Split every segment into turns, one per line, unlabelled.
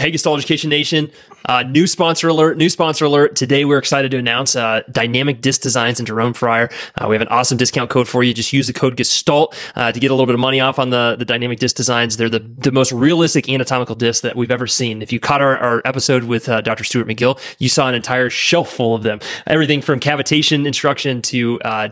Hey, Gestalt Education Nation. Uh, new sponsor alert, new sponsor alert. Today, we're excited to announce uh, Dynamic Disc Designs and Jerome Fryer. Uh, we have an awesome discount code for you. Just use the code Gestalt uh, to get a little bit of money off on the, the Dynamic Disc Designs. They're the, the most realistic anatomical discs that we've ever seen. If you caught our, our episode with uh, Dr. Stuart McGill, you saw an entire shelf full of them. Everything from cavitation instruction to uh,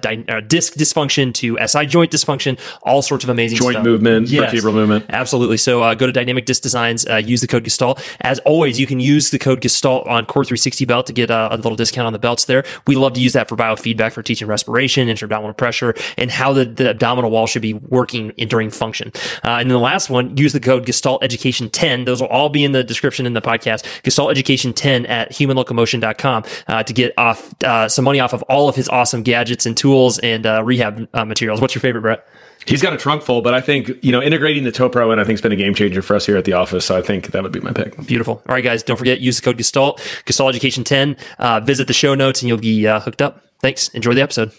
disc dysfunction to SI joint dysfunction, all sorts of amazing
Joint
stuff.
movement,
Yes.
vertebral movement.
Absolutely. So uh, go to Dynamic Disc Designs, uh, use the code Gestalt. As always, you can use the code Gestalt on Core 360 belt to get uh, a little discount on the belts there. We love to use that for biofeedback for teaching respiration, intra-abdominal pressure, and how the, the abdominal wall should be working in, during function. Uh, and then the last one, use the code Gestalt Education 10. Those will all be in the description in the podcast. Gestalt Education 10 at humanlocomotion.com uh, to get off uh, some money off of all of his awesome gadgets and tools and uh, rehab uh, materials. What's your favorite, Brett?
He's got a trunk full, but I think you know integrating the Toe Pro and I think has been a game changer for us here at the office. So I think that would be my pick.
Beautiful. All right, guys, don't forget, use the code Gestalt, Gestalt Education 10. Uh, visit the show notes and you'll be uh, hooked up. Thanks. Enjoy the episode.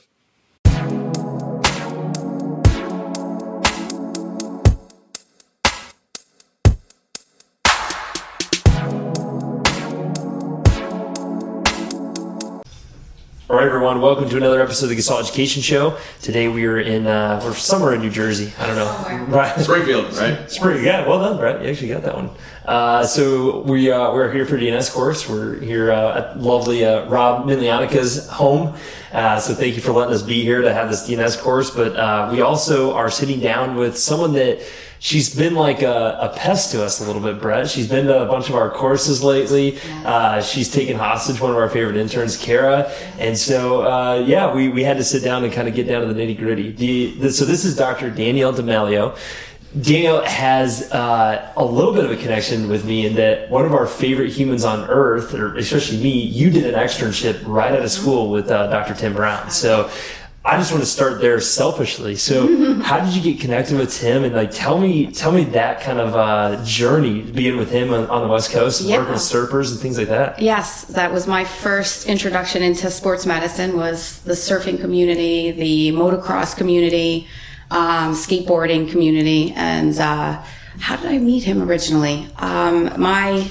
All right, everyone. Welcome to another episode of the Gestalt Education Show. Today we are in uh, we're somewhere in New Jersey. I don't know. Right.
Springfield, right?
Spring, yeah, well done, Brett. You actually got that one. Uh, so we uh, we're here for DNS course. We're here uh, at lovely uh, Rob Milianica's home. Uh, so thank you for letting us be here to have this DNS course. But uh, we also are sitting down with someone that she's been like a, a pest to us a little bit, Brett. She's been to a bunch of our courses lately. Uh, she's taken hostage one of our favorite interns, Kara. And so, uh, yeah, we, we had to sit down and kind of get down to the nitty gritty. So this is Dr. Danielle Damelio. Danielle has uh, a little bit of a connection with me in that one of our favorite humans on earth, or especially me, you did an externship right out of school with uh, Dr. Tim Brown. So I just want to start there selfishly. So how did you get connected with Tim? And like, tell me, tell me that kind of uh, journey being with him on, on the West Coast
Yeah.
working with surfers and things like that.
Yes, that was my first introduction into sports medicine was the surfing community, the motocross community, um, skateboarding community, and uh, how did I meet him originally? Um, my,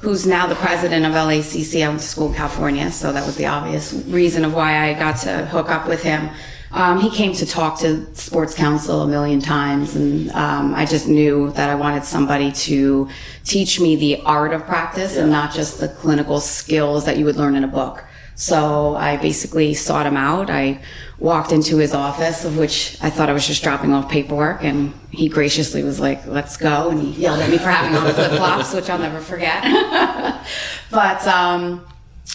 who's now the president of LACC, I went to school in California, so that was the obvious reason of why I got to hook up with him. Um, he came to talk to Sports Council a million times, and um, I just knew that I wanted somebody to teach me the art of practice and not just the clinical skills that you would learn in a book. So I basically sought him out. I walked into his office, of which I thought I was just dropping off paperwork, and he graciously was like, "Let's go," and he yelled at me for having on flip flops, which I'll never forget. but um,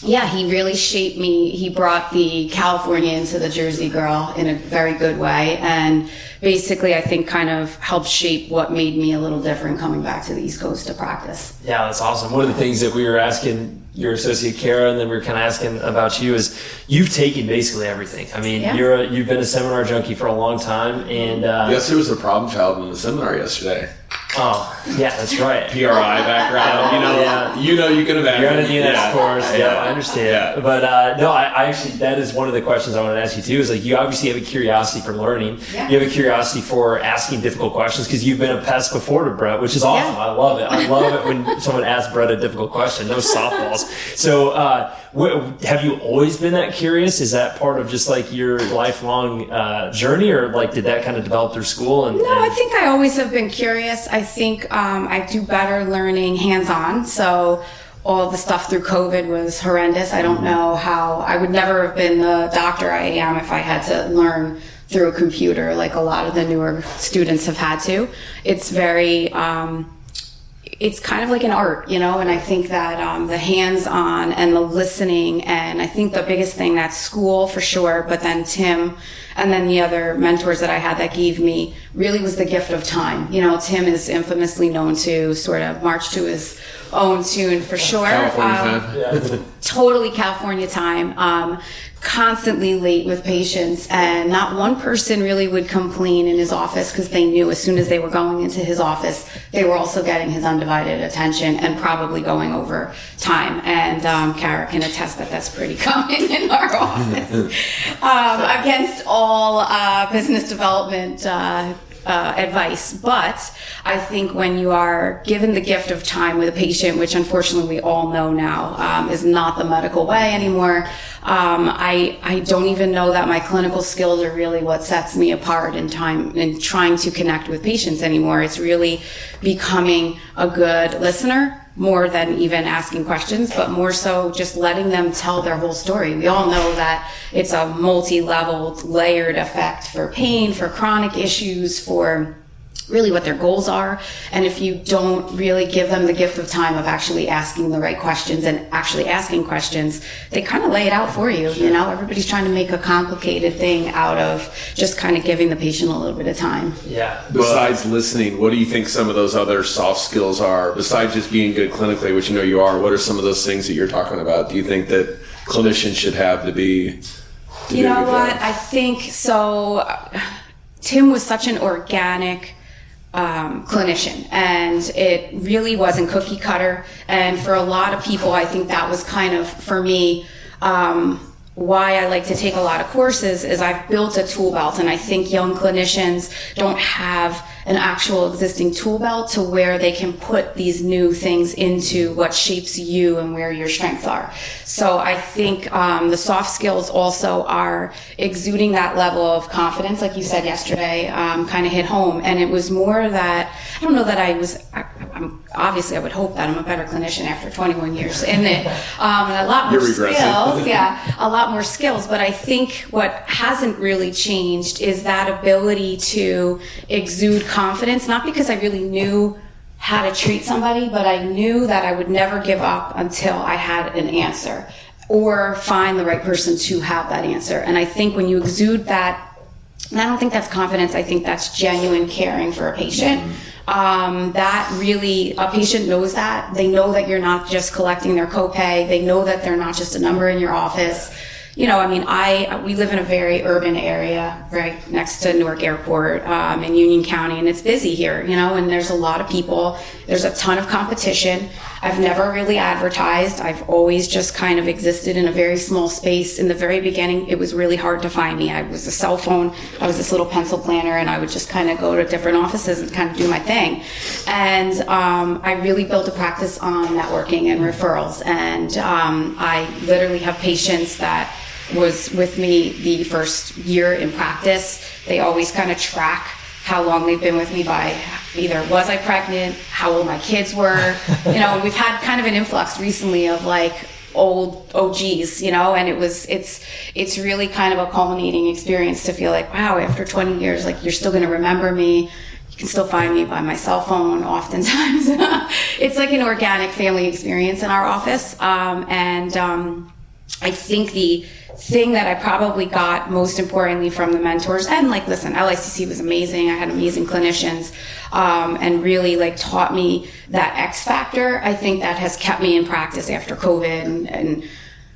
yeah, he really shaped me. He brought the California into the Jersey girl in a very good way. And basically, I think kind of helped shape what made me a little different coming back to the East Coast to practice.
Yeah, that's awesome. One of the things that we were asking your associate Kara, and then we were kind of asking about you is you've taken basically everything. I mean,
Yeah.
you're a, you've been a seminar junkie for a long time, and uh,
Yes, there was a problem child in the seminar yesterday.
Oh yeah, that's right.
PRI background, you know,
Yeah.
you know, you can imagine.
You're on a DNS
Yeah.
course. Yeah, I understand.
Yeah.
But uh, no, I, I actually that is one of the questions I wanted to ask you too. Is like you obviously have a curiosity for learning.
Yeah.
You have a curiosity for asking difficult questions because you've been a pest before to Brett, which is awesome.
Yeah.
I love it. I love it when someone asks Brett a difficult question. No softballs. So, uh, wh- have you always been that curious? Is that part of just like your lifelong uh, journey, or like did that kind of develop through school? And,
No, I think I always have been curious. I think um, I do better learning hands on. So all the stuff through COVID was horrendous. I don't know how I would never have been the doctor I am if I had to learn through a computer like a lot of the newer students have had to. It's very. Um, it's kind of like an art, you know, and I think that um, the hands on and the listening, and I think the biggest thing that's school for sure, but then Tim and then the other mentors that I had that gave me really was the gift of time. You know, Tim is infamously known to sort of march to his own tune for sure.
California
Um,
fan.
totally California time. Um, constantly late with patients, and not one person really would complain in his office because they knew as soon as they were going into his office, they were also getting his undivided attention and probably going over time. And um, Kara can attest that that's pretty common in our office. um, against all uh, business development. Uh, uh, advice, but I think when you are given the gift of time with a patient, which unfortunately we all know now um, is not the medical way anymore, um, I I don't even know that my clinical skills are really what sets me apart in time in trying to connect with patients anymore. It's really becoming a good listener more than even asking questions, but more so just letting them tell their whole story. We all know that it's a multi-leveled, layered effect for pain, for chronic issues, for really what their goals are. And if you don't really give them the gift of time of actually asking the right questions and actually asking questions, they kind of lay it out for you. You know, everybody's trying to make a complicated thing out of just kind of giving the patient a little bit of time.
Yeah.
Besides listening, what do you think some of those other soft skills are? Besides just being good clinically, which you know you are, what are some of those things that you're talking about? Do you think that clinicians should have to be? to
You know what?
job?
I think so. Tim was such an organic um, clinician, and it really wasn't cookie cutter. And for a lot of people, I think that was kind of for me. Um, why I like to take a lot of courses is I've built a tool belt, and I think young clinicians don't have an actual existing tool belt to where they can put these new things into what shapes you and where your strengths are. So I think um, the soft skills also are exuding that level of confidence, like you said yesterday, um, kind of hit home. And it was more that I don't know that I was. I'm obviously I would hope that I'm a better clinician after 21 years in it, um, and a lot more skills. Yeah, a lot more skills. But I think what hasn't really changed is that ability to exude confidence, not because I really knew how to treat somebody, but I knew that I would never give up until I had an answer or find the right person to have that answer. And I think when you exude that, and I don't think that's confidence, I think that's genuine caring for a patient. Um, that really, a patient knows that. They know that you're not just collecting their copay. They know that they're not just a number in your office you know, I mean, I we live in a very urban area, right next to Newark Airport um, in Union County, and it's busy here, you know, and there's a lot of people. There's a ton of competition. I've never really advertised. I've always just kind of existed in a very small space. In the very beginning, it was really hard to find me. I was a cell phone. I was this little pencil planner, and I would just kind of go to different offices and kind of do my thing. And um, I really built a practice on networking and referrals. And um, I literally have patients that was with me the first year in practice. They always kind of track how long they've been with me by either was I pregnant, how old my kids were, you know, we've had kind of an influx recently of like old OGs, you know, and it was it's it's really kind of a culminating experience to feel like, wow, after 20 years, like you're still gonna remember me. You can still find me by my cell phone oftentimes. it's like an organic family experience in our office. Um, and um, I think the thing that I probably got most importantly from the mentors and like listen LACC was amazing I had amazing clinicians um, and really like taught me that X factor I think that has kept me in practice after COVID and, and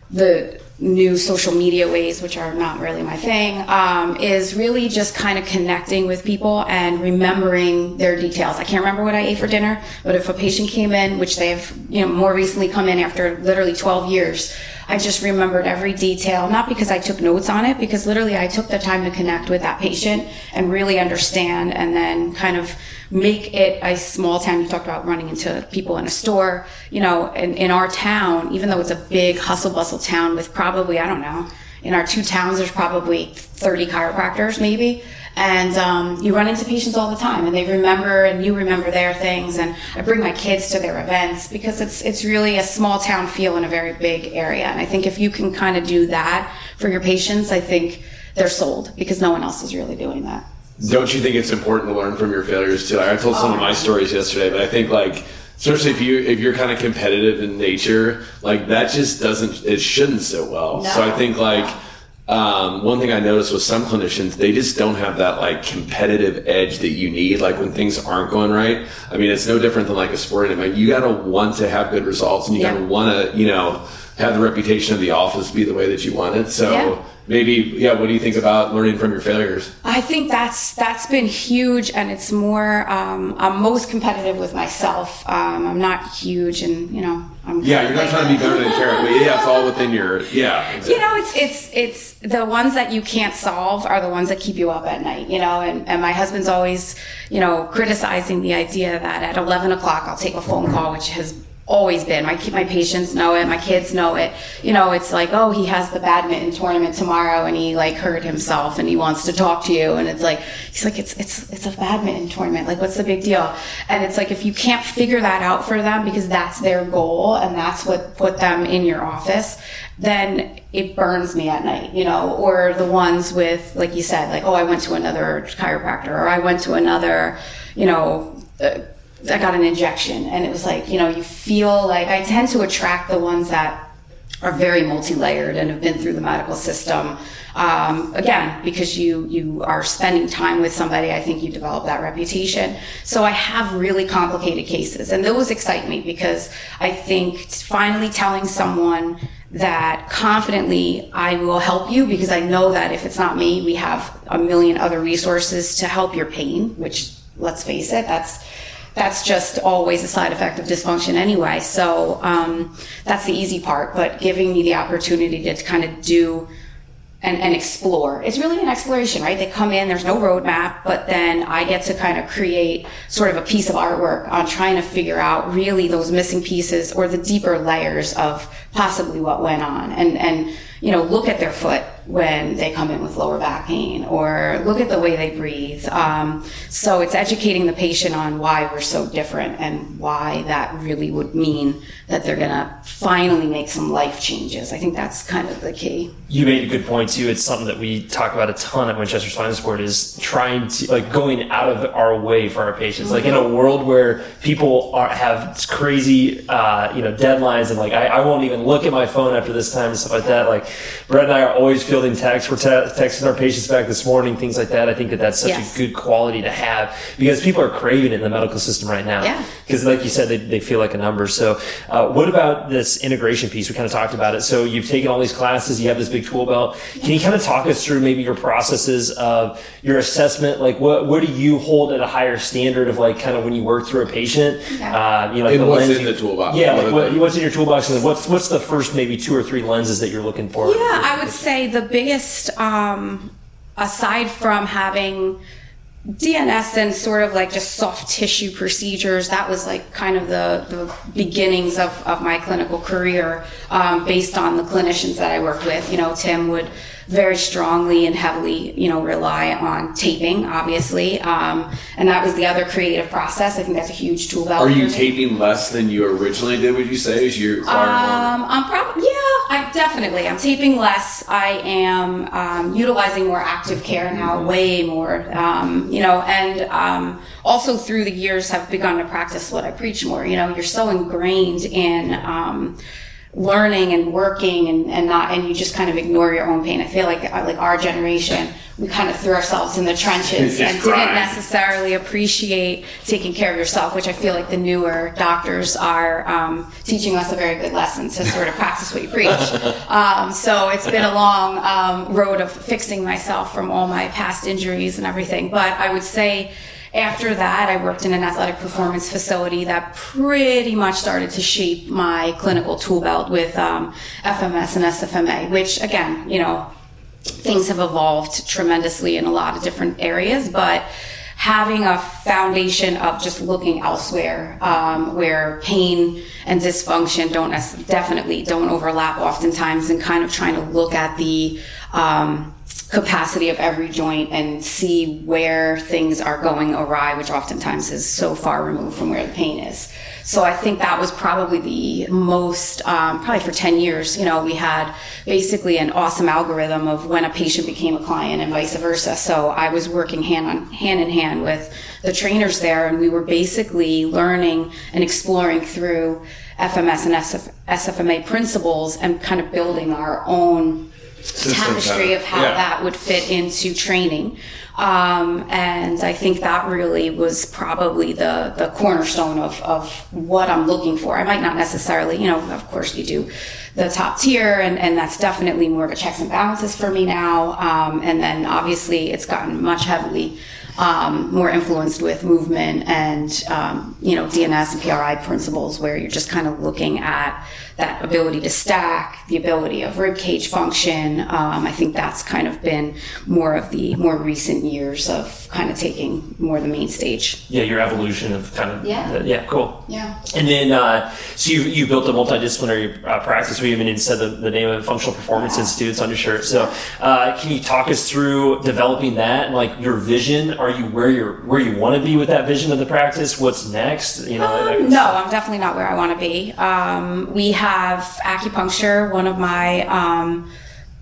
the new social media ways, which are not really my thing, um, is really just kind of connecting with people and remembering their details. I can't remember what I ate for dinner, but if a patient came in, which they've you know more recently come in after literally 12 years, I just remembered every detail, not because I took notes on it, because literally I took the time to connect with that patient and really understand and then kind of make it a small town. You talked about running into people in a store, you know, in, in our town, even though it's a big hustle bustle town with probably, I don't know, in our two towns, there's probably 30 chiropractors maybe. And um, you run into patients all the time, and they remember, and you remember their things. And I bring my kids to their events because it's it's really a small town feel in a very big area. And I think if you can kind of do that for your patients, I think they're sold because no one else is really doing that.
Don't you think it's important to learn from your failures too? Like, I told some of my stories yesterday, but I think like especially if you if you're kind of competitive in nature, like that just doesn't it shouldn't sit well.
No.
So I think like um, one thing I noticed with some clinicians, they just don't have that like competitive edge that you need. Like when things aren't going right. I mean, it's no different than like a sporting event. You got to want to have good results, and you got to want to you know have the reputation of the office be the way that you want it. So.
Yeah.
Maybe yeah what do you think about learning from your failures
I think that's that's been huge, and it's more. Um, I'm most competitive with myself. Um, I'm not huge, and you know, I'm.
yeah you're not trying to be better than Kara but yeah it's all within your yeah exactly.
You know, it's it's it's the ones that you can't solve are the ones that keep you up at night. You know, and and my husband's always, you know, criticizing the idea that at 11 o'clock I'll take a phone call, which has always been. My my patients know it. My kids know it. You know, it's like, oh, he has the badminton tournament tomorrow, and he like hurt himself, and he wants to talk to you, and it's like he's like, it's it's it's a badminton tournament. Like, what's the big deal? And it's like if you can't figure that out for them because that's their goal and that's what put them in your office, then it burns me at night. You know, or the ones with like you said, like, oh, I went to another chiropractor, or I went to another, you know. Uh, I got an injection and it was like, you know, you feel like I tend to attract the ones that are very multi-layered and have been through the medical system. Um, again, because you you are spending time with somebody, I think you develop that reputation. So I have really complicated cases, and those excite me because I think finally telling someone that confidently I will help you because I know that if it's not me, we have a million other resources to help your pain. Which, let's face it, that's that's just always a side effect of dysfunction anyway. So um, that's the easy part. But giving me the opportunity to kind of do and, and explore. It's really an exploration, right? They come in, there's no roadmap, but then I get to kind of create sort of a piece of artwork on trying to figure out really those missing pieces or the deeper layers of possibly what went on and, and, you know, look at their foot when they come in with lower back pain or look at the way they breathe. Um, so it's educating the patient on why we're so different and why that really would mean that they're going to finally make some life changes. I think that's kind of the key.
You made a good point too. It's something that we talk about a ton at Winchester Spinal Support is trying to like going out of our way for our patients. Like in a world where people are have crazy, uh, you know, deadlines and like I, I won't even look at my phone after this time and stuff like that. Like Brett and I are always fielding texts. We're te- texting our patients back this morning, things like that. I think that that's such
Yes.
a good quality to have because people are craving it in the medical system right now.
Yeah.
Because like you said, they, they feel like a number. So, uh, what about this integration piece? We kind of talked about it. So you've taken all these classes, you have this big tool belt. Can you kind of talk us through maybe your processes of your assessment? Like what, what do you hold at a higher standard of like kind of when you work through a patient? Uh, you know, like
And
the
what's
lens
in
you-
the toolbox?
Yeah. Like what, what's in your toolbox and what's, what's the first maybe two or three lenses that you're looking for?
Yeah, I would say the biggest, um, aside from having DNS and sort of like just soft tissue procedures, that was like kind of the, the beginnings of, of my clinical career um, based on the clinicians that I worked with. You know, Tim would very strongly and heavily, you know, rely on taping, obviously. Um, and that was the other creative process. I think that's a huge tool.
Are you
me.
taping less than you originally did? Would you say? Is you require
Um, I'm probably yeah. I definitely. I'm taping less. I am um, utilizing more active care now, way more. Um, you know, and um, also through the years have begun to practice what I preach more. You know, you're so ingrained in. Learning and working and, and not and you just kind of ignore your own pain i feel like uh, like our generation we kind of threw ourselves in the trenches and
grind.
didn't necessarily appreciate taking care of yourself, which I feel like the newer doctors are um, teaching us a very good lesson to sort of practice what you preach. Um, so it's been a long um, road of fixing myself from all my past injuries and everything. But I would say after that, I worked in an athletic performance facility that pretty much started to shape my clinical tool belt with um, FMS and SFMA, which again, you know, things have evolved tremendously in a lot of different areas, but having a foundation of just looking elsewhere um, where pain and dysfunction don't definitely don't overlap oftentimes and kind of trying to look at the um, capacity of every joint and see where things are going awry which oftentimes is so far removed from where the pain is so I think that was probably the most, um, probably for 10 years, you know, we had basically an awesome algorithm of when a patient became a client and vice versa. So I was working hand on hand in hand with the trainers there and we were basically learning and exploring through FMS and SF, SFMA principles and kind of building our own tapestry of how
Yeah.
that would fit into training. Um, and I think that really was probably the, the cornerstone of, of what I'm looking for. I might not necessarily, you know, of course you do the top tier and, and that's definitely more of a checks and balances for me now. Um, and then obviously it's gotten much heavily um, more influenced with movement and um, you know DNS and PRI principles, where you're just kind of looking at that ability to stack, the ability of rib cage function. Um, I think that's kind of been more of the more recent years of kind of taking more the main stage.
Yeah, your evolution of kind of
Yeah.
yeah, cool.
Yeah.
And then, uh, so you you built a multidisciplinary uh, practice. We even said the, the name of Functional Performance Institute. It's on your shirt. So, uh, can you talk us through developing that and like your vision? Are you where you're where you want to be with that vision of the practice? What's next? You know, of
No. I'm definitely not where I want to be. Um, we have acupuncture, one of my um,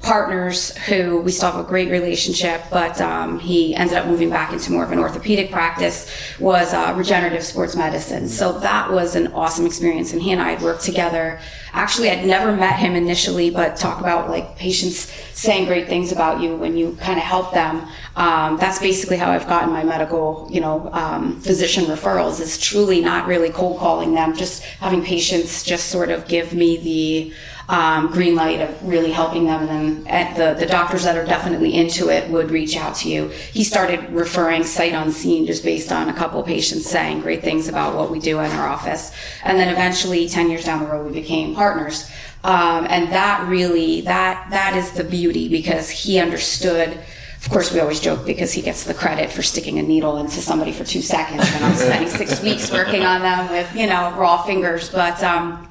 partners who we still have a great relationship, but um, he ended up moving back into more of an orthopedic practice, was uh, regenerative sports medicine. So that was an awesome experience. And he and I had worked together. Actually, I'd never met him initially, but talk about like patients saying great things about you when you kind of help them. Um, that's basically how I've gotten my medical, you know, um, physician referrals is truly not really cold calling them, just having patients just sort of give me the um, green light of really helping them. And then at the, the doctors that are definitely into it would reach out to you. He started referring sight unseen just based on a couple of patients saying great things about what we do in our office. And then eventually 10 years down the road, we became partners. Um, and that really, that, that is the beauty because he understood of course, we always joke because he gets the credit for sticking a needle into somebody for two seconds, and I'm spending six weeks working on them with you know raw fingers. But um,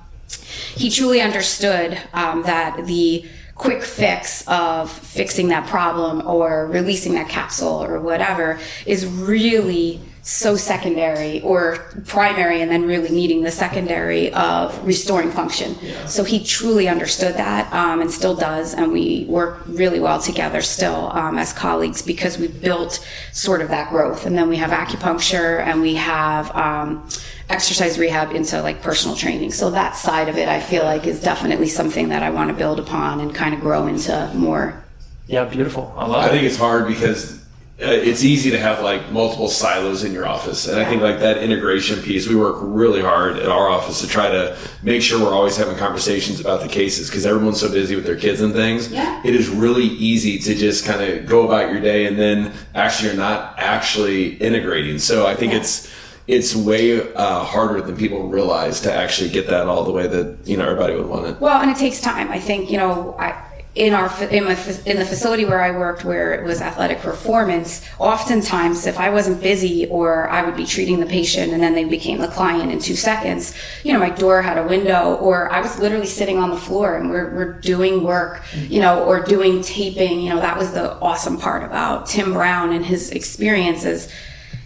he truly understood um, that the quick fix of fixing that problem or releasing that capsule or whatever is really so secondary or primary and then really needing the secondary of restoring function. So he truly understood that um, and still does. And we work really well together still um, as colleagues because we built sort of that growth. And then we have acupuncture and we have um, exercise rehab into like personal training. So that side of it, I feel like is definitely something that I want to build upon and kind of grow into more.
yeah, beautiful. I love
I
it.
think it's hard because uh, it's easy to have like multiple silos in your office, and I think like that integration piece. We work really hard at our office to try to make sure we're always having conversations about the cases because everyone's so busy with their kids and things.
Yeah.
It is really easy to just kind of go about your day, and then actually you're not actually integrating. So I think it's it's way uh, harder than people realize to actually get that all the way that you know everybody would want it.
Well, and it takes time. I think you know, I, in our in, my, in the facility where I worked, where it was athletic performance, oftentimes if I wasn't busy or I would be treating the patient and then they became the client in two seconds, you know, my door had a window, or I was literally sitting on the floor and we're we're doing work, you know, or doing taping. You know, that was the awesome part about Tim Brown and his experiences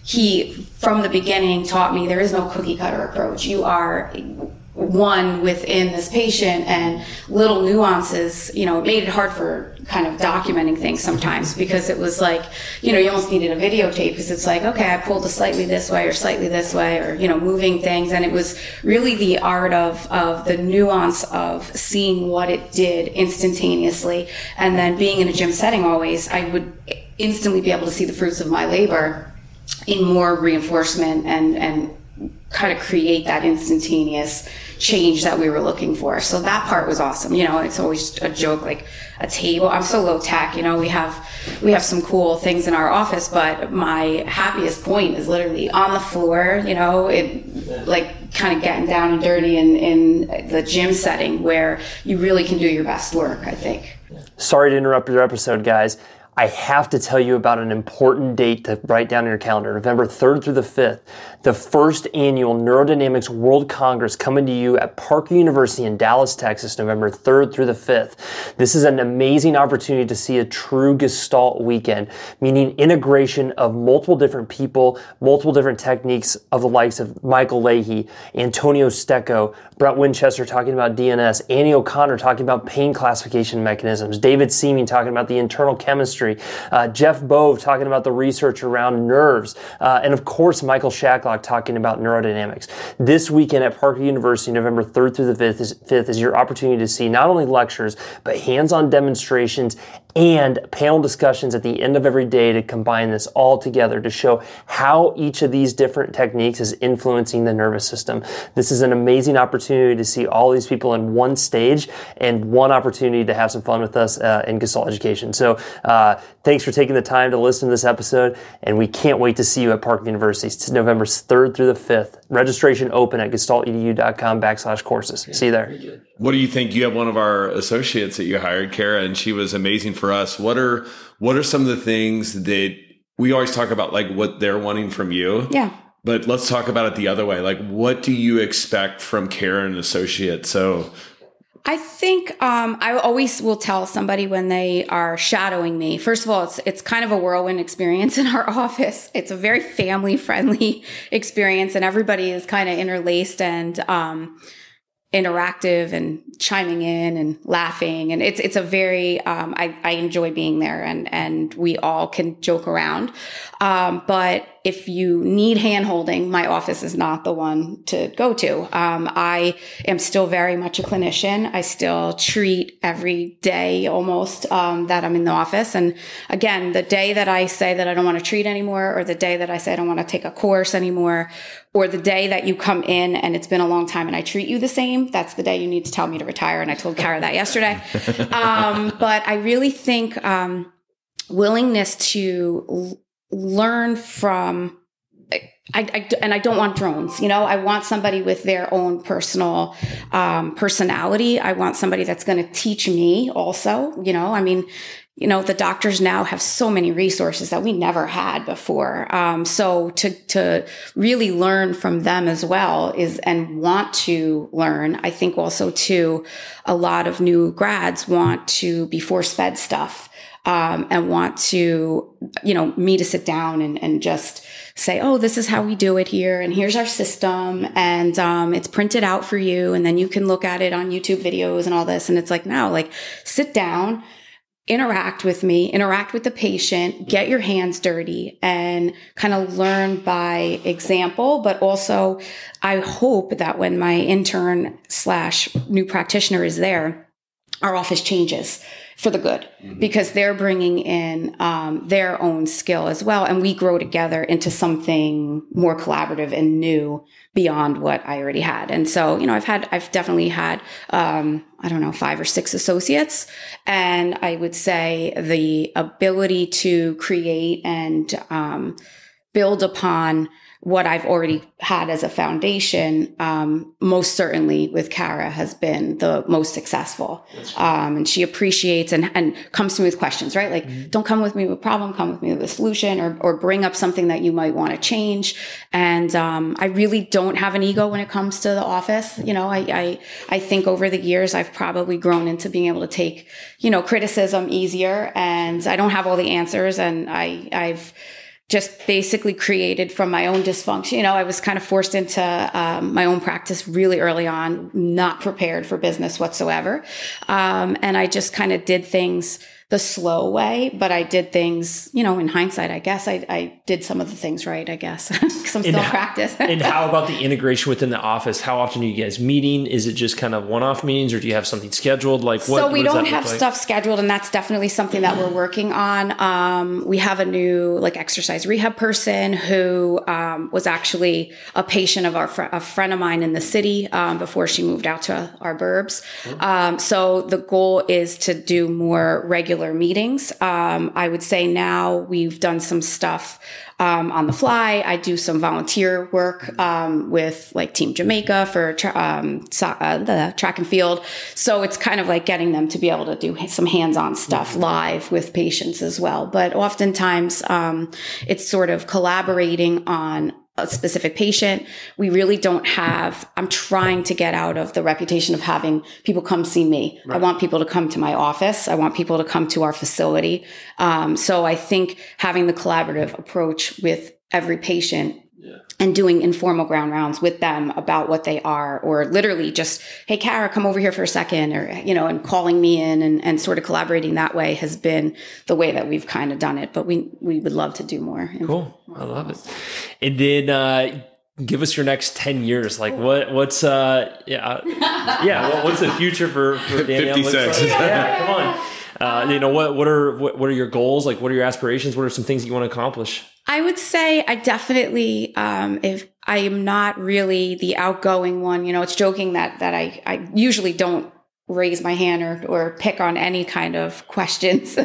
he from the beginning taught me there is no cookie cutter approach you are one within this patient and little nuances you know it made it hard for kind of documenting things sometimes because it was like you know you almost needed a videotape because it's like okay i pulled it slightly this way or slightly this way or you know moving things and it was really the art of of the nuance of seeing what it did instantaneously and then being in a gym setting always i would instantly be able to see the fruits of my labor in more reinforcement and and kind of create that instantaneous change that we were looking for. So that part was awesome. You know, it's always a joke like a table. I'm so low tech, you know, we have we have some cool things in our office, but my happiest point is literally on the floor, you know, it like kind of getting down and dirty in, in the gym setting where you really can do your best work, I think.
Sorry to interrupt your episode, guys. I have to tell you about an important date to write down in your calendar November 3rd through the 5th. The first annual Neurodynamics World Congress coming to you at Parker University in Dallas, Texas, November 3rd through the 5th. This is an amazing opportunity to see a true Gestalt weekend, meaning integration of multiple different people, multiple different techniques of the likes of Michael Leahy, Antonio Stecco, Brett Winchester talking about DNS, Annie O'Connor talking about pain classification mechanisms, David Seaman talking about the internal chemistry Uh, Jeff Bove talking about the research around nerves. Uh, and of course, Michael Shacklock talking about neurodynamics. This weekend at Parker University, November 3rd through the 5th is, 5th is your opportunity to see not only lectures, but hands-on demonstrations and panel discussions at the end of every day to combine this all together to show how each of these different techniques is influencing the nervous system. This is an amazing opportunity to see all these people in one stage and one opportunity to have some fun with us uh, in Gestalt education. So, uh, thanks for taking the time to listen to this episode, and we can't wait to see you at Park University. It's November 3rd through the 5th. Registration open at gestaltedu.com backslash courses. See you there.
What do you think? You have one of our associates that you hired, Kara, and she was amazing for us. What are what are some of the things that we always talk about, like what they're wanting from you?
Yeah.
But let's talk about it the other way. Like, what do you expect from karen associate? So
I think um, I always will tell somebody when they are shadowing me. First of all, it's it's kind of a whirlwind experience in our office. It's a very family friendly experience, and everybody is kind of interlaced and um, interactive and chiming in and laughing. And it's it's a very um, I, I enjoy being there and and we all can joke around. Um, but if you need hand holding my office is not the one to go to um, i am still very much a clinician i still treat every day almost um, that i'm in the office and again the day that i say that i don't want to treat anymore or the day that i say i don't want to take a course anymore or the day that you come in and it's been a long time and I treat you the same, that's the day you need to tell me to retire. And I told Kara that yesterday. Um, but I really think um, willingness to learn from. I, I, and I don't want drones. You know, I want somebody with their own personal um, personality. I want somebody that's going to teach me also. You know, I mean, you know, the doctors now have so many resources that we never had before. Um, so to, to really learn from them as well is, and want to learn. I think also too, a lot of new grads want to be force fed stuff. Um, and want to, you know, me to sit down and, and just say, oh, this is how we do it here. And here's our system. And, um, it's printed out for you. And then you can look at it on YouTube videos and all this. And it's like, now, like sit down, interact with me, interact with the patient, get your hands dirty and kind of learn by example. But also I hope that when my intern slash new practitioner is there, our office changes for the good mm-hmm. because they're bringing in um, their own skill as well. And we grow together into something more collaborative and new beyond what I already had. And so, you know, I've had, I've definitely had, um, I don't know, five or six associates. And I would say the ability to create and um, build upon what I've already had as a foundation, um, most certainly with Kara has been the most successful. Um, and she appreciates and, and comes to me with questions, right? Like, mm-hmm. don't come with me with a problem, come with me with a solution or, or bring up something that you might want to change. And, um, I really don't have an ego when it comes to the office. You know, I, I, I think over the years, I've probably grown into being able to take, you know, criticism easier and I don't have all the answers and I, I've, just basically created from my own dysfunction. You know, I was kind of forced into um, my own practice really early on, not prepared for business whatsoever. Um, and I just kind of did things the slow way, but I did things, you know, in hindsight, I guess I, I did some of the things right, I guess, because I'm still practice.
and how about the integration within the office? How often are you guys meeting? Is it just kind of one off meetings or do you have something scheduled? Like what?
So we
what
don't have like? stuff scheduled and that's definitely something that we're working on. Um, we have a new like exercise rehab person who um, was actually a patient of our fr- a friend of mine in the city um, before she moved out to our burbs. Um, so the goal is to do more regular regular meetings. Um, I would say now we've done some stuff um, on the fly. I do some volunteer work um, with like Team Jamaica for tra- um, so, uh, the track and field. So it's kind of like getting them to be able to do some hands-on stuff mm-hmm. live with patients as well. But oftentimes um, it's sort of collaborating on a specific patient. We really don't have, I'm trying to get out of the reputation of having people come see me. Right. I want people to come to my office. I want people to come to our facility. Um, so I think having the collaborative approach with every patient. And doing informal ground rounds with them about what they are, or literally just, hey, Kara, come over here for a second, or, you know, and calling me in and, and sort of collaborating that way has been the way that we've kind of done it. But we, we would love to do more.
Cool. I love it. And then, uh, give us your next 10 years like what what's uh yeah yeah what, what's the future for, for Danielle?
56.
Like? yeah come on uh, you know what what are what, what are your goals like what are your aspirations what are some things that you want to accomplish
I would say I definitely, um, if I am not really the outgoing one, you know, it's joking that, that I, I usually don't raise my hand or, or pick on any kind of questions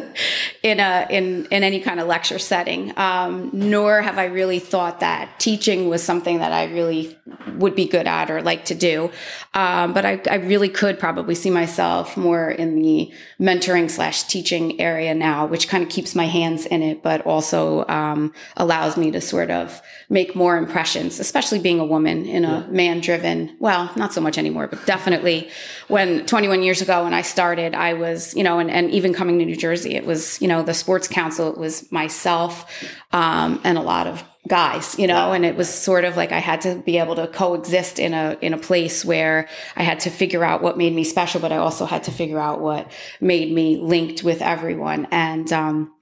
in a in in any kind of lecture setting. Um, nor have i really thought that teaching was something that i really would be good at or like to do. Um, but I, I really could probably see myself more in the mentoring slash teaching area now which kind of keeps my hands in it but also um, allows me to sort of make more impressions especially being a woman in a man driven well not so much anymore but definitely when 21 years ago when I started, I was, you know, and, and even coming to New Jersey, it was, you know, the sports council, it was myself um, and a lot of guys, you know, and it was sort of like I had to be able to coexist in a in a place where I had to figure out what made me special, but I also had to figure out what made me linked with everyone. And um,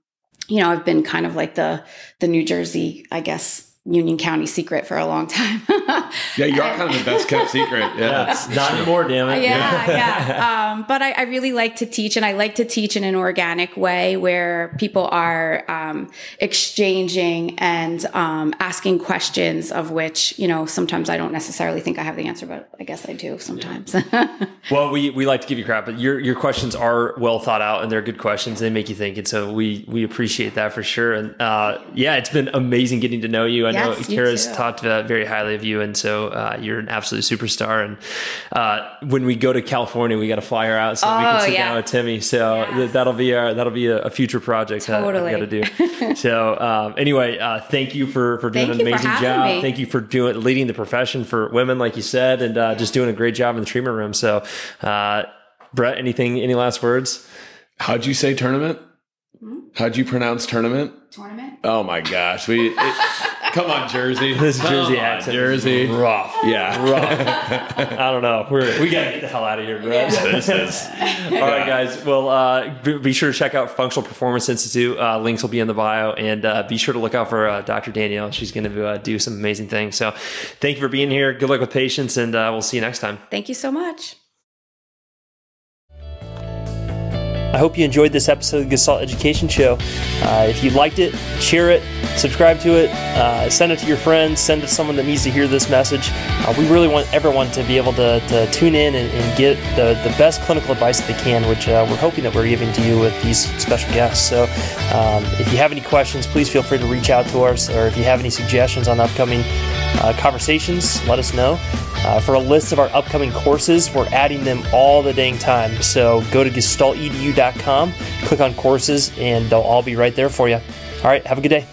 you know, I've been kind of like the the New Jersey, I guess, Union County secret for a long time.
yeah, you're kind of the best kept secret. Yeah,
not anymore, damn it.
Yeah, yeah. Um, but I, I, really like to teach, and I like to teach in an organic way where people are um, exchanging and um, asking questions, of which you know sometimes I don't necessarily think I have the answer, but I guess I do sometimes.
well, we, we like to give you crap, but your your questions are well thought out and they're good questions. They make you think, and so we we appreciate that for sure. And uh, yeah, it's been amazing getting to know you. I yes, know Kara's talked uh, very highly of you, and so uh, you're an absolute superstar. And uh, when we go to California, we got to fly her out so oh, we can oh, sit yeah. down with Timmy. So yes. th- that'll be our that'll be a, a future project totally. that we got to do. so um, anyway, uh, thank you for for doing thank an amazing job. Me. Thank you for doing leading the profession for women, like you said, and uh, just doing a great job in the treatment room. So, uh, Brett, anything? Any last words?
How'd you say tournament? Hmm? How'd you pronounce tournament?
Tournament.
Oh my gosh, we. It, Come on, Jersey.
This
Come
Jersey on, accent,
Jersey,
rough.
Yeah,
rough. I don't know. We're, we gotta get the hell out of here, bro.
Yeah. This is.
All right, guys. Well, uh, be, sure to check out Functional Performance Institute. Uh, links will be in the bio, and uh, be sure to look out for uh, Dr. Danielle. She's going to uh, do some amazing things. So, thank you for being here. Good luck with patients, and uh, we'll see you next time.
Thank you so much.
I hope you enjoyed this episode of the Gestalt Education Show. Uh, if you liked it, share it, subscribe to it, uh, send it to your friends, send it to someone that needs to hear this message. Uh, we really want everyone to be able to, to tune in and, and, get the, the best clinical advice that they can, which uh, we're hoping that we're giving to you with these special guests. So um, if you have any questions, please feel free to reach out to us, or if you have any suggestions on upcoming uh, conversations, let us know. Uh, for a list of our upcoming courses, we're adding them all the dang time. So go to gestaltedu.com, click on courses, and they'll all be right there for you. All right, have a good day.